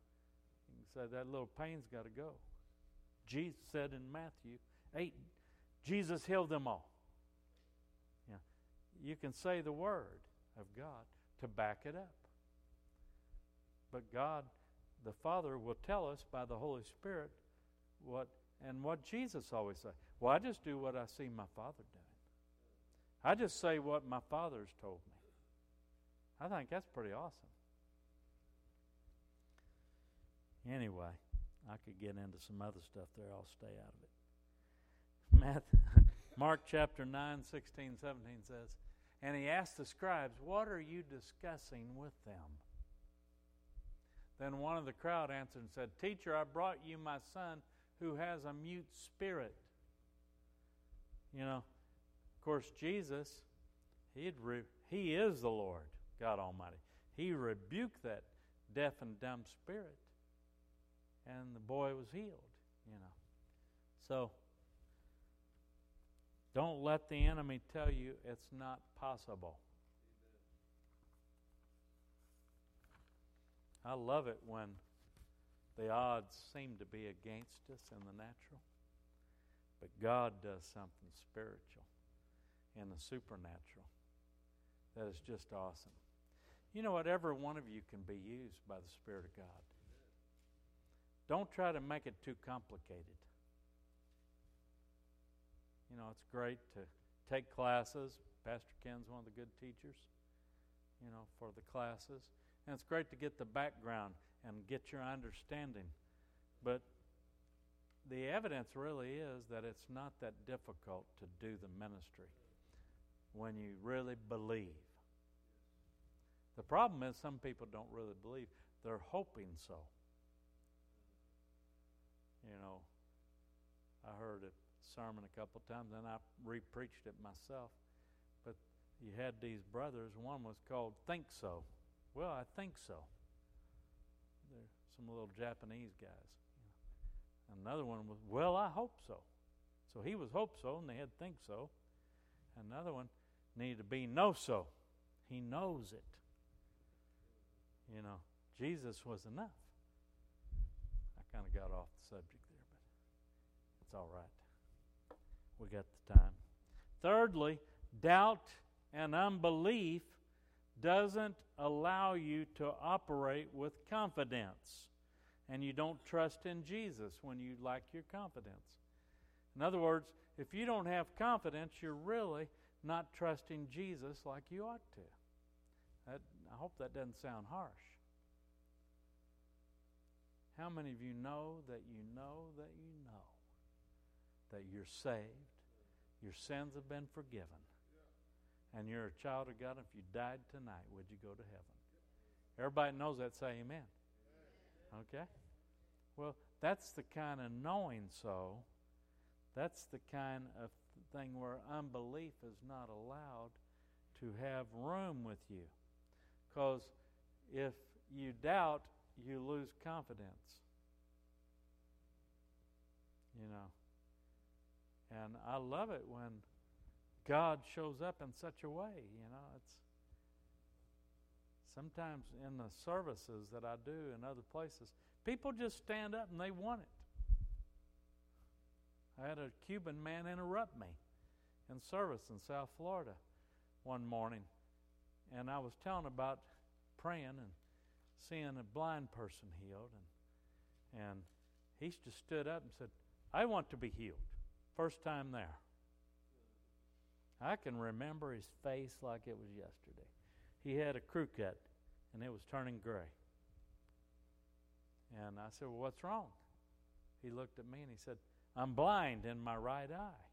you can say that little pain's got to go. Jesus said in Matthew 8, Jesus healed them all Yeah. you can say the word of God to back it up. But God the Father will tell us by the Holy Spirit what and what Jesus always said. Well, I just do what I see my Father doing. I just say what my Father's told me. I think that's pretty awesome. Anyway, I could get into some other stuff there. I'll stay out of it. Matthew, Mark chapter 9, 16, 17 says, And he asked the scribes, What are you discussing with them? Then one of the crowd answered and said, Teacher, I brought you my son who has a mute spirit. You know, of course, Jesus, he'd re- he is the Lord, God Almighty. He rebuked that deaf and dumb spirit, and the boy was healed, you know. So, don't let the enemy tell you it's not possible. I love it when the odds seem to be against us in the natural. But God does something spiritual and the supernatural that is just awesome. You know what? Every one of you can be used by the Spirit of God. Don't try to make it too complicated. You know, it's great to take classes. Pastor Ken's one of the good teachers, you know, for the classes. And it's great to get the background and get your understanding. But the evidence really is that it's not that difficult to do the ministry when you really believe. The problem is some people don't really believe. They're hoping so. You know, I heard a sermon a couple times, and I repreached it myself. But you had these brothers. One was called Think So. Well, I think so. They're some little Japanese guys. Another one was, Well, I hope so. So he was hope so, and they had think so. Another one needed to be know so. He knows it. You know, Jesus was enough. Kind of got off the subject there, but it's all right. We got the time. Thirdly, doubt and unbelief doesn't allow you to operate with confidence. And you don't trust in Jesus when you lack your confidence. In other words, if you don't have confidence, you're really not trusting Jesus like you ought to. That, I hope that doesn't sound harsh. How many of you know that you know that you know that you're saved, your sins have been forgiven, and you're a child of God, if you died tonight, would you go to heaven? Everybody knows that. Say amen. Okay? Well, that's the kind of knowing so. That's the kind of thing where unbelief is not allowed to have room with you. Because if you doubt, you lose confidence. You know. And I love it when God shows up in such a way. You know, it's sometimes in the services that I do in other places, people just stand up and they want it. I had a Cuban man interrupt me in service in South Florida one morning, and I was telling about praying and seeing a blind person healed, and and he just stood up and said, "I want to be healed." First time there. I can remember his face like it was yesterday. He had a crew cut and it was turning gray. And I said, Well, what's wrong? He looked at me and he said, I'm blind in my right eye.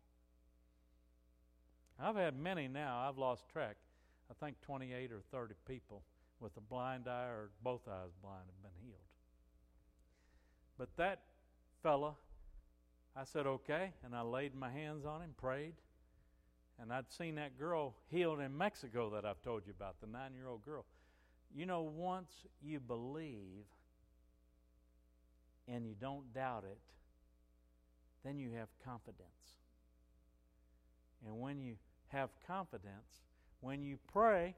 I've had many now, I've lost track. I think 28 or 30 people with a blind eye or both eyes blind have been healed. But that fella, I said, okay, and I laid my hands on him, prayed, and I'd seen that girl healed in Mexico that I've told you about, the nine year old girl. You know, once you believe and you don't doubt it, then you have confidence. And when you have confidence, when you pray,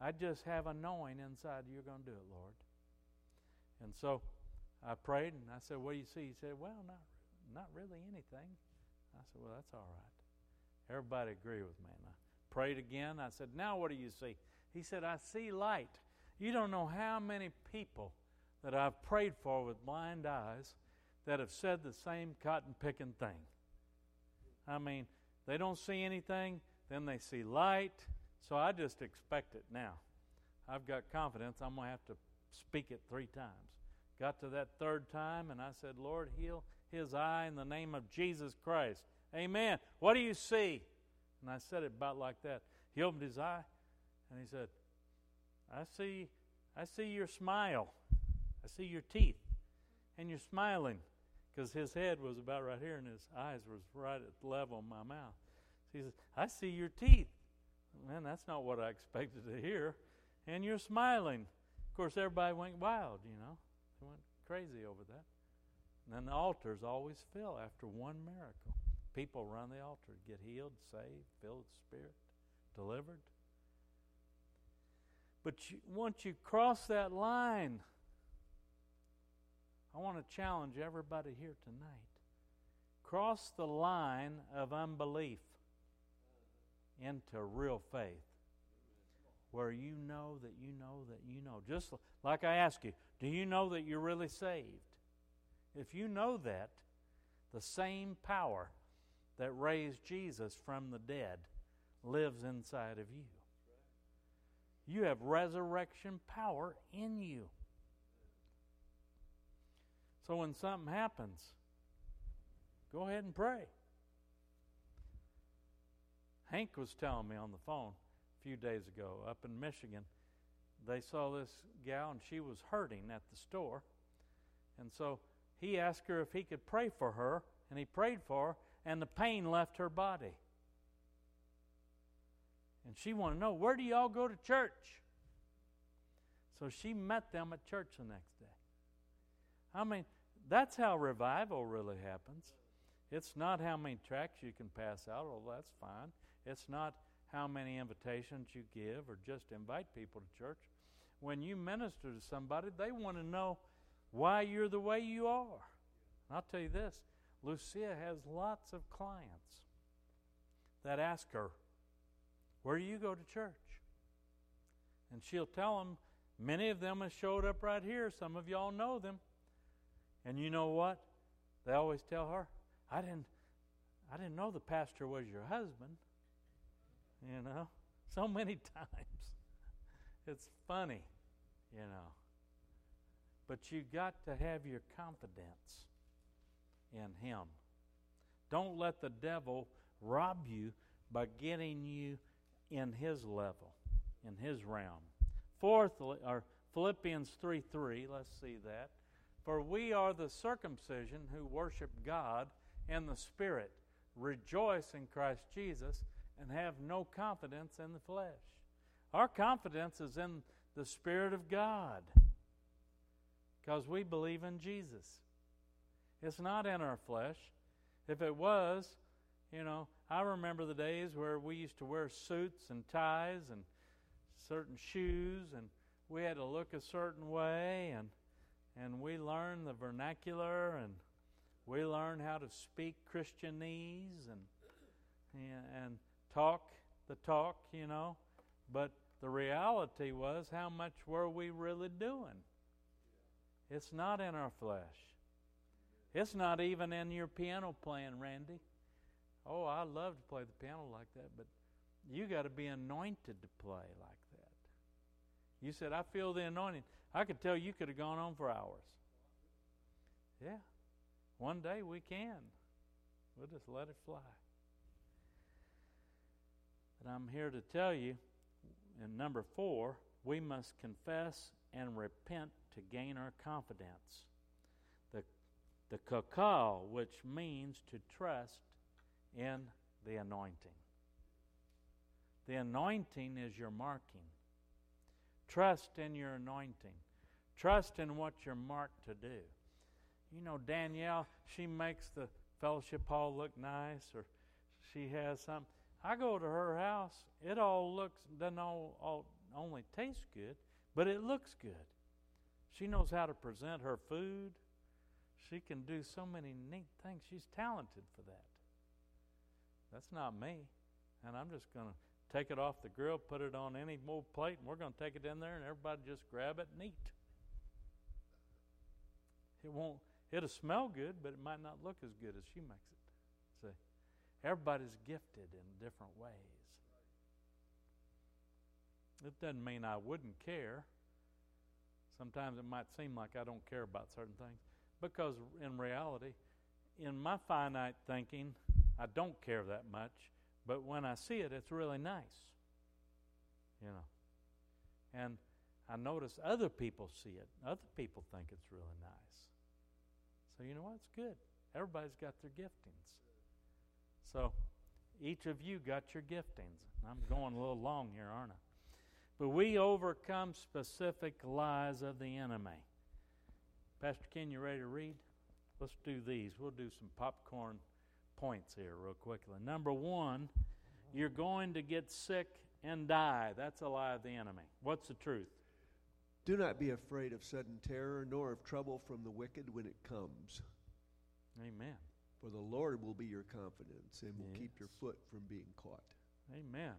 I just have a knowing inside you're going to do it, Lord. And so I prayed and I said, What do you see? He said, Well, not, not really anything. I said, Well, that's all right. Everybody agree with me. And I prayed again. I said, Now what do you see? He said, I see light. You don't know how many people that I've prayed for with blind eyes that have said the same cotton picking thing. I mean, they don't see anything, then they see light, so I just expect it now. I've got confidence I'm going to have to speak it three times. Got to that third time, and I said, Lord, heal his eye in the name of Jesus Christ. Amen. What do you see? And I said it about like that. He opened his eye, and he said, I see, I see your smile. I see your teeth, and you're smiling because his head was about right here and his eyes was right at the level of my mouth. He says, I see your teeth. Man, that's not what I expected to hear. And you're smiling. Of course, everybody went wild, you know. They went crazy over that. And then the altars always fill after one miracle. People run the altar, get healed, saved, filled with Spirit, delivered. But you, once you cross that line, I want to challenge everybody here tonight. Cross the line of unbelief into real faith where you know that you know that you know. Just like I ask you, do you know that you're really saved? If you know that, the same power that raised Jesus from the dead lives inside of you. You have resurrection power in you. So when something happens, go ahead and pray. Hank was telling me on the phone a few days ago up in Michigan, they saw this gal and she was hurting at the store. And so he asked her if he could pray for her, and he prayed for her, and the pain left her body. And she wanted to know, where do y'all go to church? So she met them at church the next day. I mean, that's how revival really happens. It's not how many tracts you can pass out, oh, that's fine. It's not how many invitations you give or just invite people to church. When you minister to somebody, they want to know why you're the way you are. And I'll tell you this Lucia has lots of clients that ask her, Where do you go to church? And she'll tell them, many of them have showed up right here. Some of y'all know them. And you know what? They always tell her, I didn't I didn't know the pastor was your husband. You know? So many times. It's funny, you know. But you got to have your confidence in him. Don't let the devil rob you by getting you in his level, in his realm. Fourthly, or Philippians 3 3, let's see that. For we are the circumcision who worship God in the Spirit, rejoice in Christ Jesus, and have no confidence in the flesh. Our confidence is in the Spirit of God because we believe in Jesus. It's not in our flesh. If it was, you know, I remember the days where we used to wear suits and ties and certain shoes and we had to look a certain way and and we learned the vernacular and we learned how to speak Christianese and and, and talk the talk, you know. But the reality was how much were we really doing? It's not in our flesh. It's not even in your piano playing, Randy. Oh, I love to play the piano like that, but you got to be anointed to play like that. You said, I feel the anointing. I could tell you could have gone on for hours. Yeah. One day we can. We'll just let it fly. But I'm here to tell you, in number four, we must confess and repent to gain our confidence the the kakal, which means to trust in the anointing. The anointing is your marking. Trust in your anointing. Trust in what you're marked to do. You know, Danielle, she makes the fellowship hall look nice, or she has some. I go to her house, it all looks, doesn't all, all only taste good, but it looks good. She knows how to present her food. She can do so many neat things. She's talented for that. That's not me. And I'm just going to take it off the grill, put it on any mold plate, and we're going to take it in there and everybody just grab it and eat. It won't. It'll smell good, but it might not look as good as she makes it. Everybody's gifted in different ways. It doesn't mean I wouldn't care. Sometimes it might seem like I don't care about certain things because, in reality, in my finite thinking, I don't care that much. But when I see it, it's really nice. You know. And I notice other people see it. Other people think it's really nice. So, you know what? It's good. Everybody's got their giftings. So, each of you got your giftings. I'm going a little long here, aren't I? But we overcome specific lies of the enemy. Pastor Ken, you ready to read? Let's do these. We'll do some popcorn points here, real quickly. Number one, you're going to get sick and die. That's a lie of the enemy. What's the truth? Do not be afraid of sudden terror, nor of trouble from the wicked when it comes. Amen. For the Lord will be your confidence and will yes. keep your foot from being caught. Amen.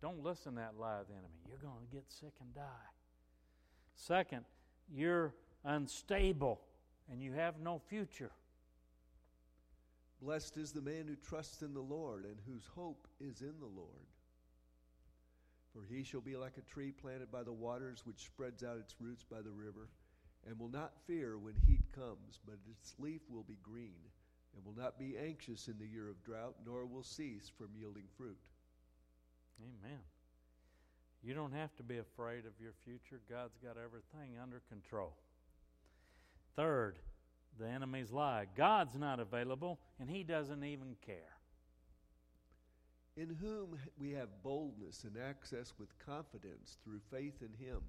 Don't listen to that lie of the enemy. You're going to get sick and die. Second, you're unstable and you have no future. Blessed is the man who trusts in the Lord and whose hope is in the Lord. For he shall be like a tree planted by the waters, which spreads out its roots by the river, and will not fear when heat comes, but its leaf will be green, and will not be anxious in the year of drought, nor will cease from yielding fruit. Amen. You don't have to be afraid of your future. God's got everything under control. Third, the enemy's lie. God's not available, and he doesn't even care. In whom we have boldness and access with confidence through faith in him.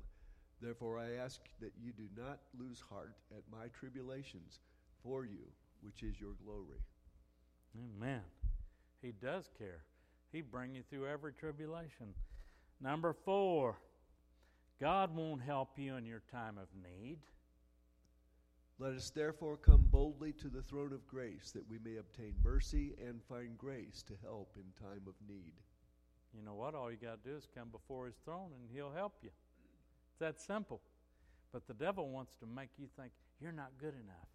Therefore, I ask that you do not lose heart at my tribulations for you, which is your glory. Amen. He does care. He bring you through every tribulation. Number four, God won't help you in your time of need. Let us therefore come boldly to the throne of grace that we may obtain mercy and find grace to help in time of need. You know what? All you got to do is come before his throne and he'll help you. It's that simple. But the devil wants to make you think you're not good enough.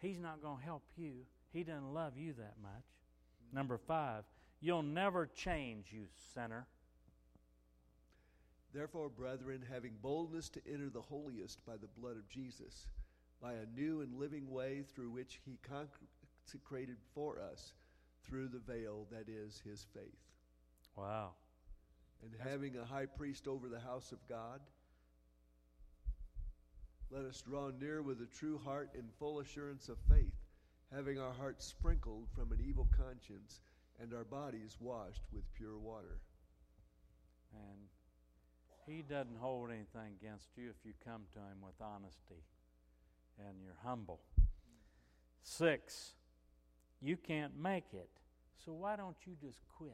He's not going to help you. He doesn't love you that much. Number five, You'll never change, you sinner. Therefore, brethren, having boldness to enter the holiest by the blood of Jesus, by a new and living way through which he consecrated for us through the veil that is his faith. Wow. And That's having a high priest over the house of God, let us draw near with a true heart in full assurance of faith, having our hearts sprinkled from an evil conscience and our bodies washed with pure water. And He doesn't hold anything against you if you come to Him with honesty and you're humble. Six, you can't make it, so why don't you just quit?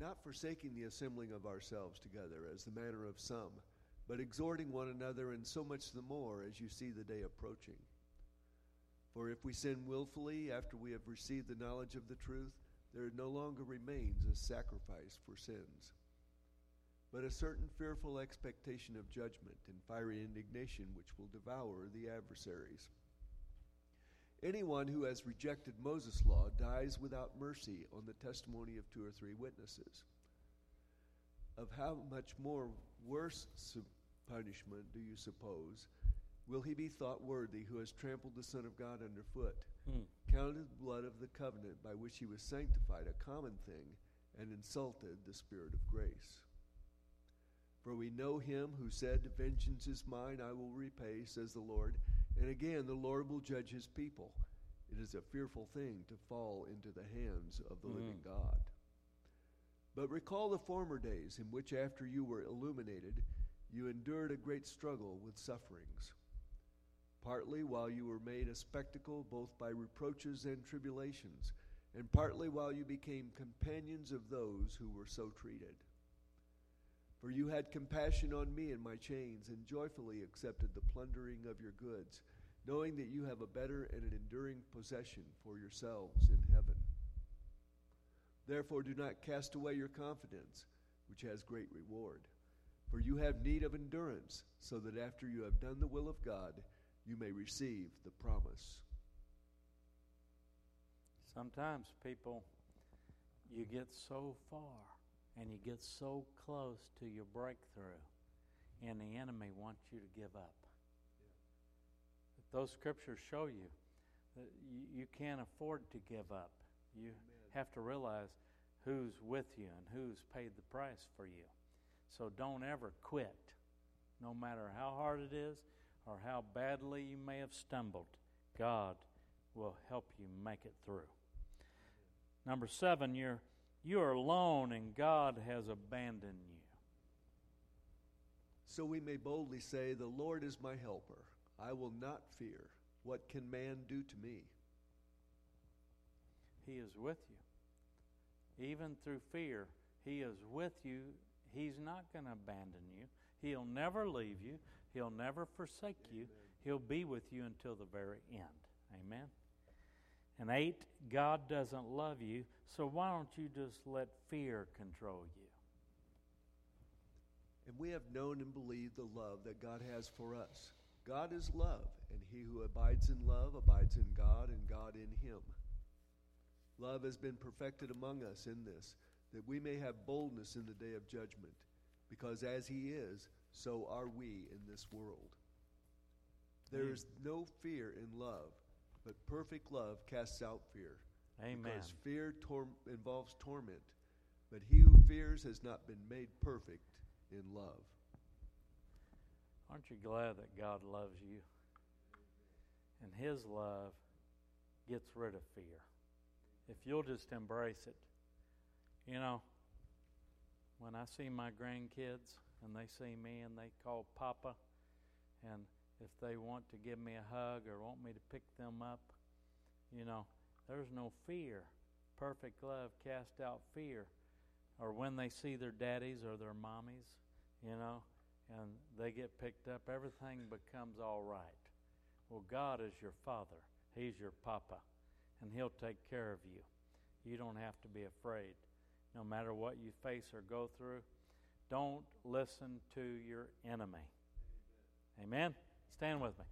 Not forsaking the assembling of ourselves together, as the manner of some, but exhorting one another, and so much the more as you see the day approaching. For if we sin willfully after we have received the knowledge of the truth, there no longer remains a sacrifice for sins, but a certain fearful expectation of judgment and fiery indignation which will devour the adversaries. Anyone who has rejected Moses' law dies without mercy on the testimony of two or three witnesses. Of how much more worse punishment do you suppose will he be thought worthy who has trampled the Son of God underfoot, hmm. counted the blood of the covenant by which he was sanctified a common thing, and insulted the Spirit of grace? For we know him who said, Vengeance is mine, I will repay, says the Lord. And again, the Lord will judge his people. It is a fearful thing to fall into the hands of the mm. living God. But recall the former days in which, after you were illuminated, you endured a great struggle with sufferings partly while you were made a spectacle both by reproaches and tribulations, and partly while you became companions of those who were so treated. For you had compassion on me in my chains, and joyfully accepted the plundering of your goods, knowing that you have a better and an enduring possession for yourselves in heaven. Therefore, do not cast away your confidence, which has great reward. For you have need of endurance, so that after you have done the will of God, you may receive the promise. Sometimes people, you get so far and you get so close to your breakthrough, and the enemy wants you to give up. Those scriptures show you that you, you can't afford to give up. You Amen. have to realize who's with you and who's paid the price for you. So don't ever quit, no matter how hard it is or how badly you may have stumbled. God will help you make it through. Number seven, you're, you are alone and God has abandoned you. So we may boldly say, The Lord is my helper. I will not fear. What can man do to me? He is with you. Even through fear, He is with you. He's not going to abandon you. He'll never leave you. He'll never forsake you. He'll be with you until the very end. Amen. And eight, God doesn't love you, so why don't you just let fear control you? And we have known and believed the love that God has for us. God is love, and he who abides in love abides in God, and God in him. Love has been perfected among us in this, that we may have boldness in the day of judgment, because as he is, so are we in this world. There is no fear in love, but perfect love casts out fear. Amen. Because fear tor- involves torment, but he who fears has not been made perfect in love. Aren't you glad that God loves you? And His love gets rid of fear. If you'll just embrace it. You know, when I see my grandkids and they see me and they call Papa, and if they want to give me a hug or want me to pick them up, you know, there's no fear. Perfect love cast out fear. Or when they see their daddies or their mommies, you know, and they get picked up, everything becomes all right. Well, God is your father, He's your papa, and He'll take care of you. You don't have to be afraid. No matter what you face or go through, don't listen to your enemy. Amen? Stand with me.